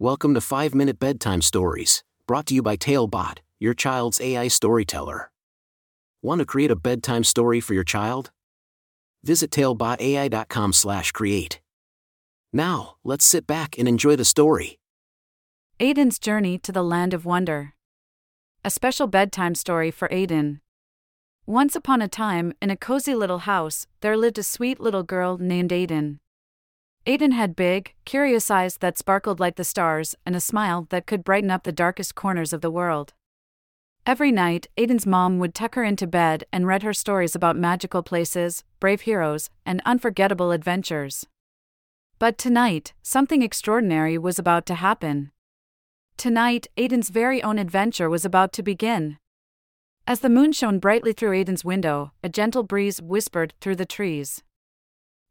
Welcome to 5 Minute Bedtime Stories, brought to you by Talebot, your child's AI storyteller. Want to create a bedtime story for your child? Visit talebotai.com/create. Now, let's sit back and enjoy the story. Ayden's Journey to the Land of Wonder. A special bedtime story for Ayden. Once upon a time, in a cozy little house, there lived a sweet little girl named Ayden. Ayden had big, curious eyes that sparkled like the stars and a smile that could brighten up the darkest corners of the world. Every night, Ayden's mom would tuck her into bed and read her stories about magical places, brave heroes, and unforgettable adventures. But tonight, something extraordinary was about to happen. Tonight, Ayden's very own adventure was about to begin. As the moon shone brightly through Ayden's window, a gentle breeze whispered through the trees.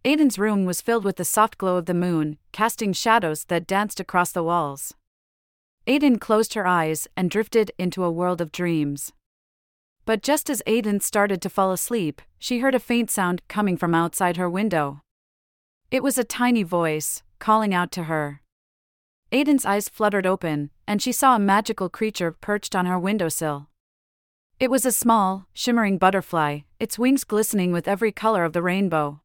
Ayden's room was filled with the soft glow of the moon, casting shadows that danced across the walls. Ayden closed her eyes and drifted into a world of dreams. But just as Ayden started to fall asleep, she heard a faint sound coming from outside her window. It was a tiny voice, calling out to her. Ayden's eyes fluttered open, and she saw a magical creature perched on her windowsill. It was a small, shimmering butterfly, its wings glistening with every color of the rainbow.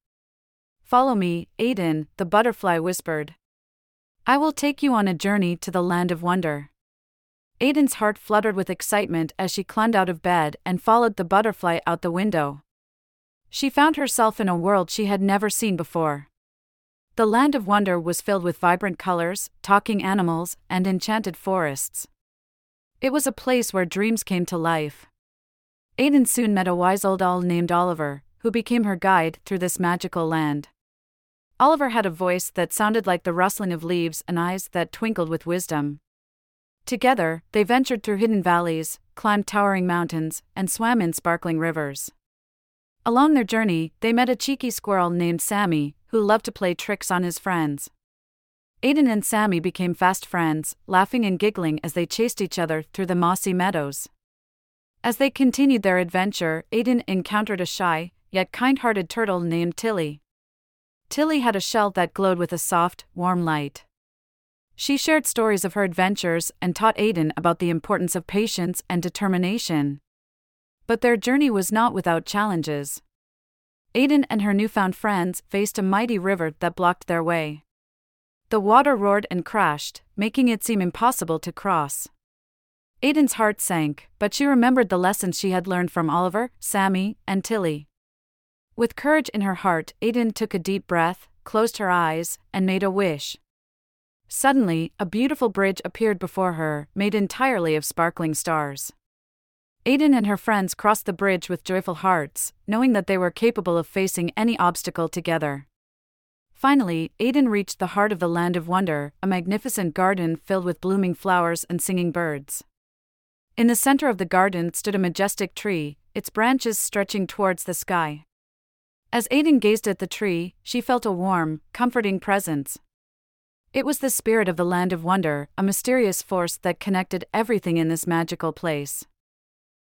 Follow me, Ayden, the butterfly whispered. I will take you on a journey to the land of wonder. Ayden's heart fluttered with excitement as she climbed out of bed and followed the butterfly out the window. She found herself in a world she had never seen before. The land of wonder was filled with vibrant colors, talking animals, and enchanted forests. It was a place where dreams came to life. Ayden soon met a wise old owl named Oliver, who became her guide through this magical land. Oliver had a voice that sounded like the rustling of leaves and eyes that twinkled with wisdom. Together, they ventured through hidden valleys, climbed towering mountains, and swam in sparkling rivers. Along their journey, they met a cheeky squirrel named Sammy, who loved to play tricks on his friends. Ayden and Sammy became fast friends, laughing and giggling as they chased each other through the mossy meadows. As they continued their adventure, Ayden encountered a shy, yet kind hearted turtle named Tilly. Tilly had a shell that glowed with a soft, warm light. She shared stories of her adventures and taught Ayden about the importance of patience and determination. But their journey was not without challenges. Ayden and her newfound friends faced a mighty river that blocked their way. The water roared and crashed, making it seem impossible to cross. Ayden's heart sank, but she remembered the lessons she had learned from Oliver, Sammy, and Tilly. With courage in her heart, Ayden took a deep breath, closed her eyes, and made a wish. Suddenly, a beautiful bridge appeared before her, made entirely of sparkling stars. Ayden and her friends crossed the bridge with joyful hearts, knowing that they were capable of facing any obstacle together. Finally, Ayden reached the heart of the Land of Wonder, a magnificent garden filled with blooming flowers and singing birds. In the center of the garden stood a majestic tree, its branches stretching towards the sky. As Ayden gazed at the tree, she felt a warm, comforting presence. It was the spirit of the Land of Wonder, a mysterious force that connected everything in this magical place.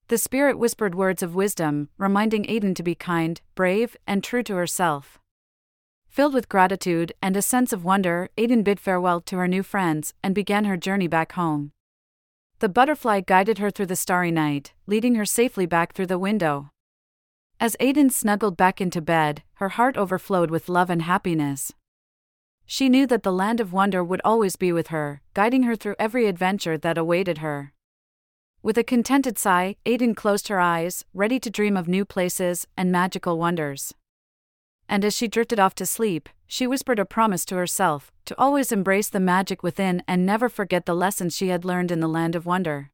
The spirit whispered words of wisdom, reminding Ayden to be kind, brave, and true to herself. Filled with gratitude and a sense of wonder, Ayden bid farewell to her new friends and began her journey back home. The butterfly guided her through the starry night, leading her safely back through the window. As Ayden snuggled back into bed, her heart overflowed with love and happiness. She knew that the land of wonder would always be with her, guiding her through every adventure that awaited her. With a contented sigh, Ayden closed her eyes, ready to dream of new places and magical wonders. And as she drifted off to sleep, she whispered a promise to herself to always embrace the magic within and never forget the lessons she had learned in the land of wonder.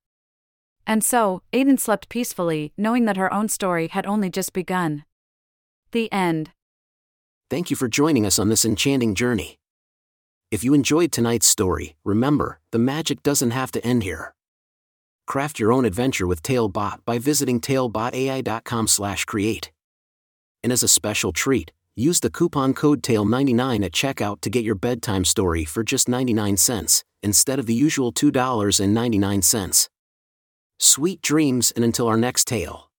And so, Ayden slept peacefully, knowing that her own story had only just begun. The end. Thank you for joining us on this enchanting journey. If you enjoyed tonight's story, remember, the magic doesn't have to end here. Craft your own adventure with Talebot by visiting talebotai.com/create. And as a special treat, use the coupon code TALE99 at checkout to get your bedtime story for just 99 cents instead of the usual $2.99. Sweet dreams and until our next tale.